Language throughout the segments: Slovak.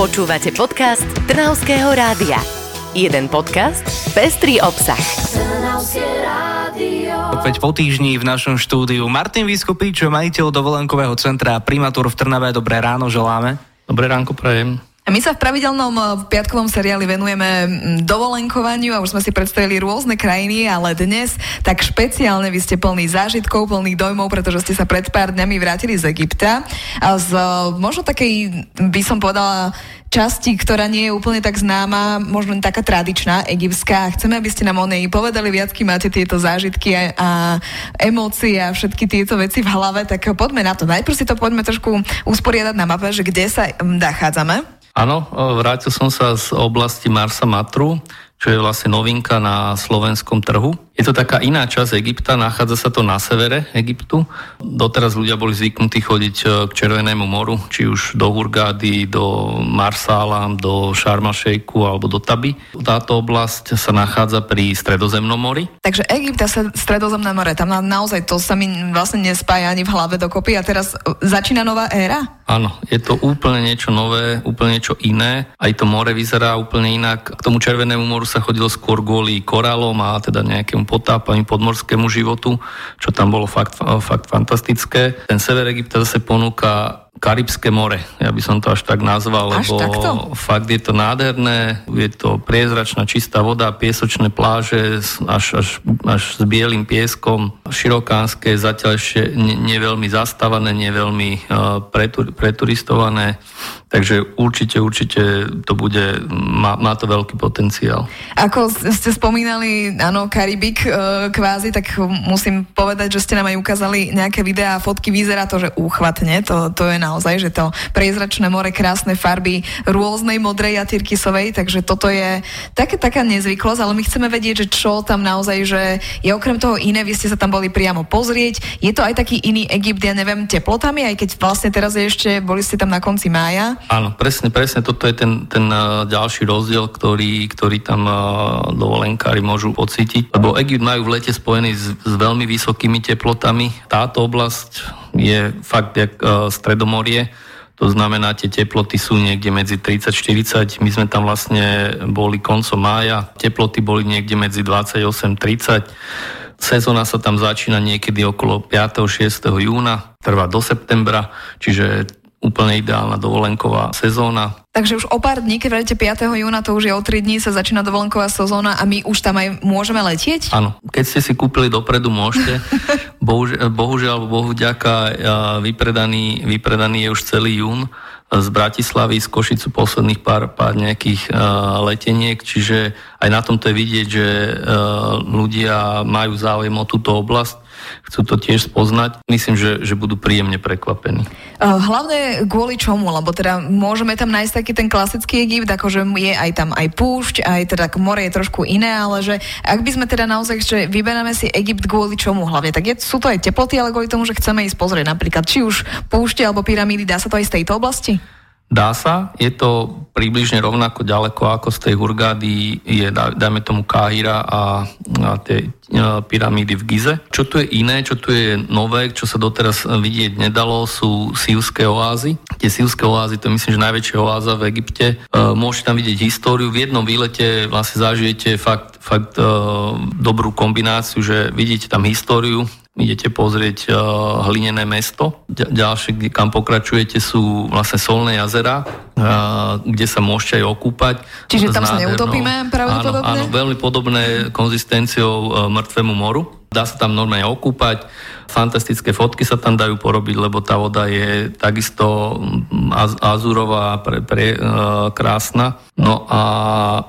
Počúvate podcast Trnavského rádia. Jeden podcast, pestrý obsah. Opäť po týždni v našom štúdiu Martin Vyskupič, majiteľ dovolenkového centra Primatur v Trnave. Dobré ráno želáme. Dobré ránko prajem. My sa v pravidelnom eh, piatkovom seriáli venujeme mm, dovolenkovaniu a už sme si predstavili rôzne krajiny, ale dnes tak špeciálne vy ste plný zážitkov, plný dojmov, pretože ste sa pred pár dňami vrátili z Egypta a z eh, možno takej, by som povedala, časti, ktorá nie je úplne tak známa, možno taká tradičná, egyptská. Chceme, aby ste nám o nej povedali viac, kým máte tieto zážitky a, a emócie a všetky tieto veci v hlave, tak poďme na to. Najprv si to poďme trošku usporiadať na mape, že kde sa mm, nachádzame. Áno, vrátil som sa z oblasti Marsa Matru, čo je vlastne novinka na slovenskom trhu. Je to taká iná časť Egypta, nachádza sa to na severe Egyptu. Doteraz ľudia boli zvyknutí chodiť e, k Červenému moru, či už do Hurgády, do Marsala, do Šarmašejku alebo do Taby. Táto oblasť sa nachádza pri Stredozemnom mori. Takže Egypt a Stredozemné more, tam naozaj to sa mi vlastne nespája ani v hlave dokopy a teraz e, začína nová éra? Áno, je to úplne niečo nové, úplne niečo iné. Aj to more vyzerá úplne inak. K tomu Červenému moru sa chodilo skôr kvôli korálom a teda nejakému potápaniu podmorskému životu, čo tam bolo fakt, fakt fantastické. Ten sever Egypta zase ponúka Karibské more, ja by som to až tak nazval, až lebo takto? fakt je to nádherné, je to priezračná čistá voda, piesočné pláže až, až, až s bielým pieskom, širokánske, zatiaľ ešte nie, nie veľmi zastávané, nie veľmi uh, pretur, preturistované, takže určite, určite to bude, má, má to veľký potenciál. Ako ste spomínali, áno, Karibik uh, kvázi, tak musím povedať, že ste nám aj ukázali nejaké videá a fotky, vyzerá to, že úchvatne, to, to je naozaj, že to priezračné more, krásne farby rôznej modrej a tyrkisovej, takže toto je také, taká nezvyklosť, ale my chceme vedieť, že čo tam naozaj, že je okrem toho iné, vy ste sa tam boli priamo pozrieť, je to aj taký iný Egypt, ja neviem, teplotami, aj keď vlastne teraz je ešte, boli ste tam na konci mája. Áno, presne, presne, toto je ten, ten uh, ďalší rozdiel, ktorý, ktorý tam uh, dovolenkári môžu pocítiť, lebo Egypt majú v lete spojený s, s veľmi vysokými teplotami. Táto oblasť je fakt jak uh, stredomorie, to znamená, tie teploty sú niekde medzi 30-40. My sme tam vlastne boli koncom mája. Teploty boli niekde medzi 28-30. Sezóna sa tam začína niekedy okolo 5. 6. júna, trvá do septembra, čiže úplne ideálna dovolenková sezóna. Takže už o pár dní, keď vrajete 5. júna, to už je o 3 dní, sa začína dovolenková sezóna a my už tam aj môžeme letieť? Áno, keď ste si kúpili dopredu, môžete. bohužiaľ, bohužiaľ bohu ďaká, vypredaný, vypredaný je už celý jún z Bratislavy, z Košicu posledných pár, pár nejakých uh, leteniek, čiže aj na tomto je vidieť, že uh, ľudia majú záujem o túto oblasť chcú to tiež spoznať. Myslím, že, že budú príjemne prekvapení. Hlavne kvôli čomu? Lebo teda môžeme tam nájsť taký ten klasický Egypt, akože je aj tam aj púšť, aj teda more je trošku iné, ale že ak by sme teda naozaj, že vyberáme si Egypt kvôli čomu hlavne, tak je, sú to aj teploty, ale kvôli tomu, že chceme ísť pozrieť napríklad, či už púšte alebo pyramídy, dá sa to aj z tejto oblasti? Dá sa, je to približne rovnako ďaleko ako z tej Hurgády je, dajme tomu, Káhira a, a tie a, pyramídy v Gize. Čo tu je iné, čo tu je nové, čo sa doteraz vidieť nedalo, sú sílské oázy. Tie sílské oázy, to je myslím, že najväčšia oáza v Egypte. E, môžete tam vidieť históriu. V jednom výlete vlastne zažijete fakt, fakt e, dobrú kombináciu, že vidíte tam históriu, idete pozrieť uh, hlinené mesto. Ďalšie, kam pokračujete, sú vlastne solné jazera, uh, kde sa môžete aj okúpať. Čiže tam sa neutopíme pravdepodobne? Áno, áno, veľmi podobné konzistenciou uh, mŕtvemu moru. Dá sa tam normálne okúpať, fantastické fotky sa tam dajú porobiť, lebo tá voda je takisto mm, az, azurová, pre, pre, uh, krásna. No a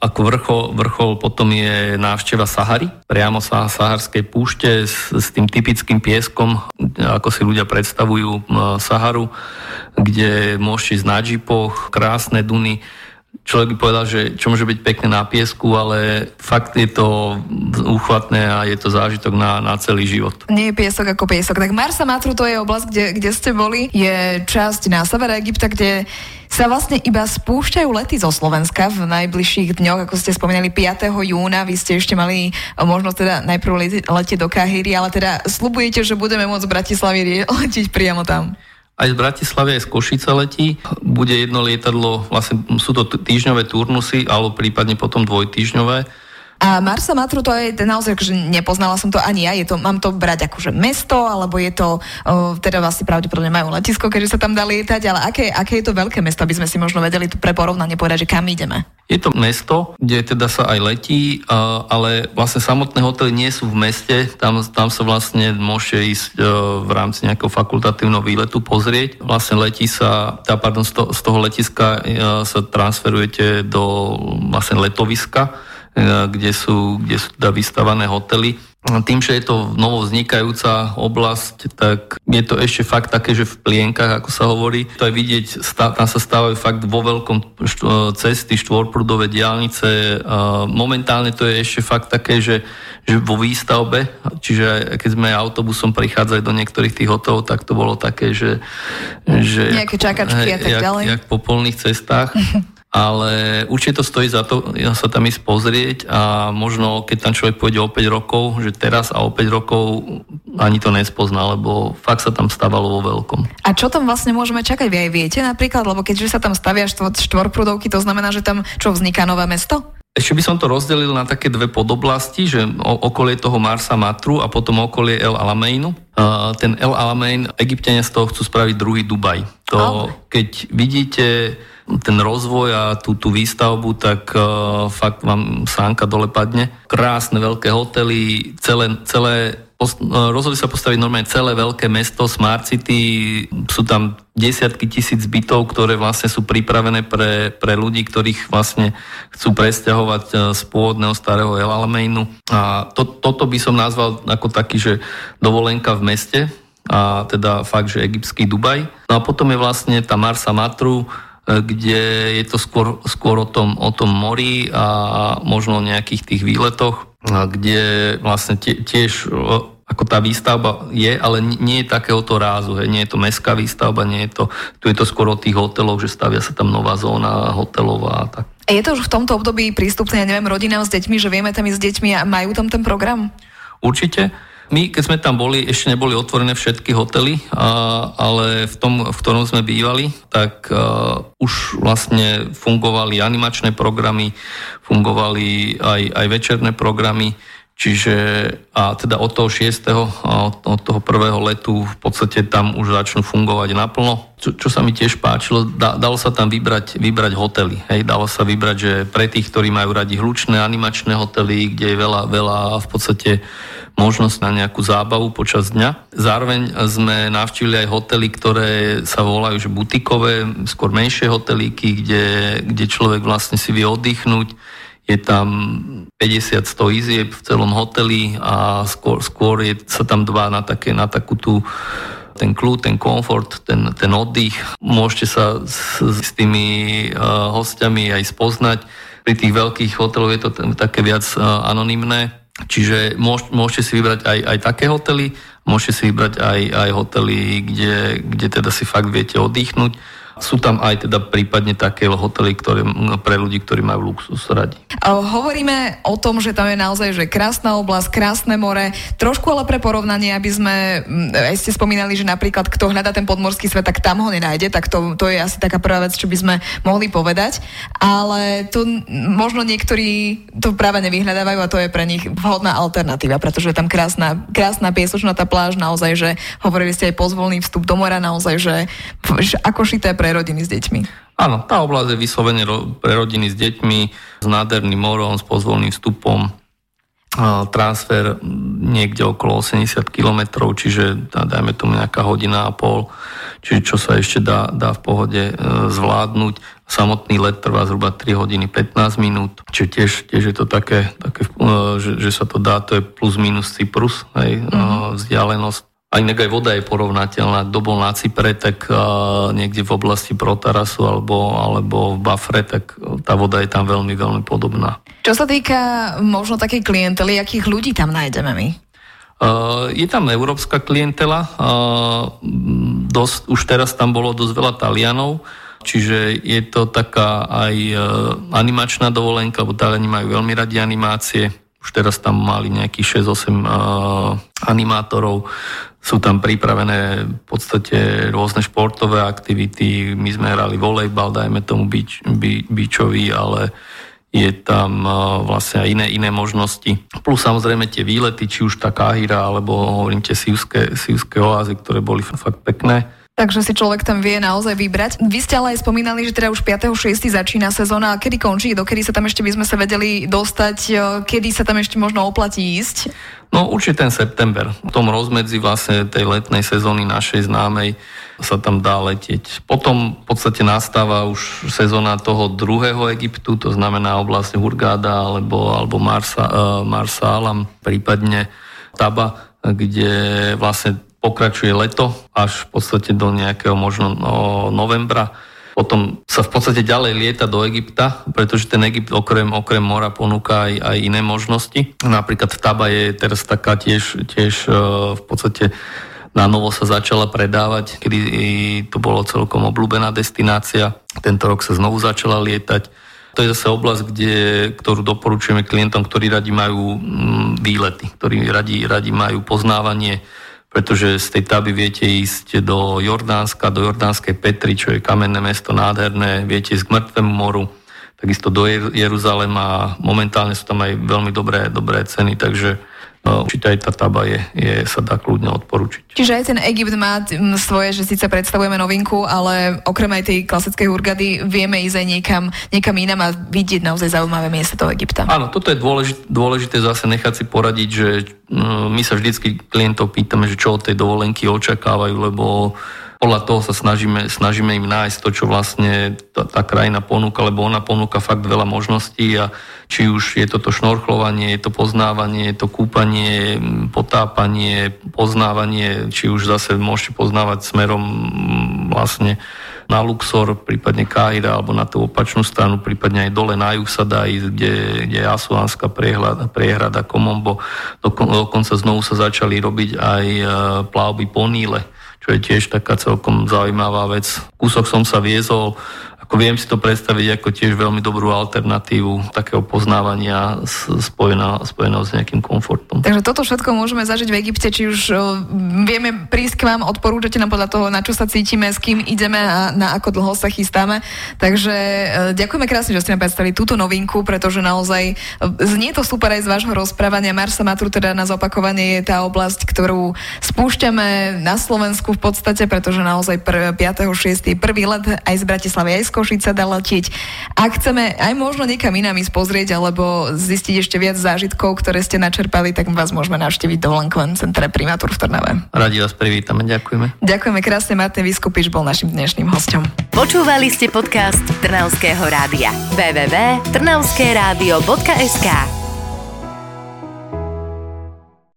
ako vrchol, vrchol potom je návšteva Sahary, priamo sa Saharskej púšte s, s tým typickým pieskom, ako si ľudia predstavujú uh, Saharu, kde môžete ísť na džipoch, krásne duny, človek by povedal, že čo môže byť pekné na piesku, ale fakt je to úchvatné a je to zážitok na, na celý život. Nie je piesok ako piesok. Tak Marsa Matru to je oblasť, kde, kde ste boli. Je časť na severe Egypta, kde sa vlastne iba spúšťajú lety zo Slovenska v najbližších dňoch, ako ste spomínali 5. júna, vy ste ešte mali možnosť teda najprv letieť do Kahyry, ale teda slubujete, že budeme môcť z Bratislavy letieť priamo tam. Aj z Bratislavy, aj z Košice letí. Bude jedno lietadlo, vlastne sú to týždňové turnusy, alebo prípadne potom dvojtýžňové a Marsa Matru to je naozaj, že nepoznala som to ani ja, je to, mám to brať akože mesto, alebo je to, teda vlastne pravdepodobne majú letisko, keďže sa tam dá lietať, ale aké, aké je to veľké mesto, aby sme si možno vedeli pre porovnanie povedať, že kam ideme? Je to mesto, kde teda sa aj letí, ale vlastne samotné hotely nie sú v meste, tam, tam sa vlastne môže ísť e, v rámci nejakého fakultatívneho výletu pozrieť. Vlastne letí sa, tá, pardon, z, to, z toho letiska e, sa transferujete do vlastne letoviska, kde sú, kde sú teda vystavané hotely. Tým, že je to novo vznikajúca oblasť, tak je to ešte fakt také, že v plienkach, ako sa hovorí, to aj vidieť, tam sa stávajú fakt vo veľkom e, cesty, štvorprudové diálnice. Momentálne to je ešte fakt také, že, že vo výstavbe, čiže keď sme autobusom prichádzali do niektorých tých hotelov, tak to bolo také, že... že Nejaké čakačky a tak ďalej. Jak, jak po polných cestách. ale určite to stojí za to sa tam ísť pozrieť a možno keď tam človek pôjde o 5 rokov, že teraz a o 5 rokov ani to nespozná, lebo fakt sa tam stávalo vo veľkom. A čo tam vlastne môžeme čakať? Vy aj viete napríklad, lebo keďže sa tam stavia štvor, štvorprúdovky, to znamená, že tam čo vzniká nové mesto? Ešte by som to rozdelil na také dve podoblasti, že okolie toho Marsa Matru a potom okolie El Alameinu. Uh, ten El Alamein, egyptiania z toho chcú spraviť druhý Dubaj. To, keď vidíte ten rozvoj a tú, tú výstavbu, tak uh, fakt vám sánka dole padne. Krásne veľké hotely, celé, celé rozhodli sa postaviť normálne celé veľké mesto, Smart City, sú tam desiatky tisíc bytov, ktoré vlastne sú pripravené pre, pre ľudí, ktorých vlastne chcú presťahovať uh, z pôvodného starého El Alameinu. A to, toto by som nazval ako taký, že dovolenka v meste, a teda fakt, že egyptský Dubaj. No a potom je vlastne tá Marsa Matru, E, kde je to skôr, skôr o, tom, o tom mori a možno o nejakých tých výletoch, kde vlastne tiež ako tá výstavba je, ale nie je takéhoto rázu, hej. nie je to mestská výstavba, nie je to, tu je to skôr o tých hoteloch, že stavia sa tam nová zóna hotelová a tak. Je to už v tomto období prístupné, ja neviem, rodinám s deťmi, že vieme tam ísť s deťmi a majú tam ten program? Určite. My, keď sme tam boli, ešte neboli otvorené všetky hotely, a, ale v tom, v ktorom sme bývali, tak a, už vlastne fungovali animačné programy, fungovali aj, aj večerné programy, Čiže a teda od toho 6. Od, toho prvého letu v podstate tam už začnú fungovať naplno. Čo, čo sa mi tiež páčilo, da, dalo sa tam vybrať, vybrať hotely. Hej, dalo sa vybrať, že pre tých, ktorí majú radi hlučné animačné hotely, kde je veľa, veľa v podstate možnosť na nejakú zábavu počas dňa. Zároveň sme navštívili aj hotely, ktoré sa volajú že butikové, skôr menšie hotelíky, kde, kde človek vlastne si vie oddychnúť. Je tam 50-100 izieb v celom hoteli a skôr, skôr je, sa tam dva na, také, na takú tú ten kľud, ten komfort, ten, ten oddych. Môžete sa s, s tými uh, hostiami aj spoznať. Pri tých veľkých hoteloch je to t- také viac uh, anonymné, Čiže môžete si vybrať aj, aj také hotely, môžete si vybrať aj, aj hotely, kde, kde teda si fakt viete oddychnúť sú tam aj teda prípadne také hotely, ktoré, pre ľudí, ktorí majú luxus radi. Hovoríme o tom, že tam je naozaj že krásna oblasť, krásne more. Trošku ale pre porovnanie, aby sme, aj ste spomínali, že napríklad kto hľadá ten podmorský svet, tak tam ho nenájde, tak to, to je asi taká prvá vec, čo by sme mohli povedať. Ale tu možno niektorí to práve nevyhľadávajú a to je pre nich vhodná alternatíva, pretože je tam krásna, krásna piesočná tá pláž, naozaj, že hovorili ste aj pozvolný vstup do mora, naozaj, že ako šité pre rodiny s deťmi. Áno, tá oblasť je vyslovene pre rodiny s deťmi, s nádherným morom, s pozvolným vstupom, transfer niekde okolo 80 km, čiže dajme tomu nejaká hodina a pol, čiže čo sa ešte dá, dá v pohode e, zvládnuť. Samotný let trvá zhruba 3 hodiny 15 minút, čiže tiež, tiež je to také, také e, že, že sa to dá, to je plus minus Cyprus, hej, mm-hmm. vzdialenosť a inak aj voda je porovnateľná. Kto bol na Cypre, tak uh, niekde v oblasti Protarasu alebo, alebo v Bafre, tak tá voda je tam veľmi, veľmi podobná. Čo sa týka možno takej klientely, akých ľudí tam nájdeme my? Uh, je tam európska klientela, uh, dosť, už teraz tam bolo dosť veľa Talianov, čiže je to taká aj animačná dovolenka, lebo Taliani majú veľmi radi animácie, už teraz tam mali nejakých 6-8 uh, animátorov, sú tam pripravené v podstate rôzne športové aktivity, my sme hrali volejbal, dajme tomu bič, by, bičový, ale je tam vlastne aj iné, iné možnosti. Plus samozrejme tie výlety, či už tá Káhira, alebo hovorím tie sivské, sivské oázy, ktoré boli fakt pekné. Takže si človek tam vie naozaj vybrať. Vy ste ale aj spomínali, že teda už 5.6. začína sezóna. Kedy končí? Dokedy sa tam ešte by sme sa vedeli dostať? Kedy sa tam ešte možno oplatí ísť? No určite ten september. V tom rozmedzi vlastne tej letnej sezóny našej známej sa tam dá letieť. Potom v podstate nastáva už sezóna toho druhého Egyptu, to znamená oblasť Hurgáda alebo, alebo Marsa, uh, Marsa prípadne Taba, kde vlastne pokračuje leto až v podstate do nejakého možno no, novembra. Potom sa v podstate ďalej lieta do Egypta, pretože ten Egypt okrem, okrem mora ponúka aj, aj iné možnosti. Napríklad Taba je teraz taká tiež, tiež e, v podstate na novo sa začala predávať, kedy to bolo celkom obľúbená destinácia. Tento rok sa znovu začala lietať. To je zase oblasť, kde, ktorú doporučujeme klientom, ktorí radi majú mm, výlety, ktorí radi, radi majú poznávanie pretože z tej Taby viete ísť do Jordánska, do Jordánskej Petry, čo je kamenné mesto nádherné, viete ísť k Mŕtvemu moru, takisto do Jeruzalema, momentálne sú tam aj veľmi dobré, dobré ceny, takže určite aj tá taba je, je, sa dá kľudne odporučiť. Čiže aj ten Egypt má svoje, že síce predstavujeme novinku, ale okrem aj tej klasickej hurgady vieme ísť aj niekam, niekam inám a vidieť naozaj zaujímavé miesta toho Egypta. Áno, toto je dôležité, dôležité zase nechať si poradiť, že no, my sa vždycky klientov pýtame, že čo od tej dovolenky očakávajú, lebo podľa toho sa snažíme, snažíme im nájsť to, čo vlastne tá, tá krajina ponúka, lebo ona ponúka fakt veľa možností a či už je toto šnorchlovanie, je to poznávanie, je to kúpanie, potápanie, poznávanie, či už zase môžete poznávať smerom vlastne na Luxor, prípadne Káhira, alebo na tú opačnú stranu, prípadne aj dole na juh sa dá ísť, kde, kde je Asuánska priehrada, priehrada Komombo. Dokonca znovu sa začali robiť aj e, plavby po Níle čo je tiež taká celkom zaujímavá vec. Kúsok som sa viezol, ako viem si to predstaviť ako tiež veľmi dobrú alternatívu takého poznávania spojeného s nejakým komfortom. Takže toto všetko môžeme zažiť v Egypte, či už vieme prísť k vám, odporúčate nám podľa toho, na čo sa cítime, s kým ideme a na ako dlho sa chystáme. Takže e, ďakujeme krásne, že ste nám predstavili túto novinku, pretože naozaj e, znie to super aj z vášho rozprávania. Marsa Matru teda na zopakovanie je tá oblasť, ktorú spúšťame na Slovensku v podstate, pretože naozaj 5.6. prvý let aj z Bratislavy, aj z Košice dá letieť. Ak chceme aj možno niekam inám ísť pozrieť alebo zistiť ešte viac zážitkov, ktoré ste načerpali, tak vás môžeme navštíviť do Lankoven centre Primátor v Trnave. Radi vás privítame, ďakujeme. Ďakujeme krásne, Martin Vyskupiš bol našim dnešným hostom. Počúvali ste podcast Trnavského rádia. www.trnavskeradio.sk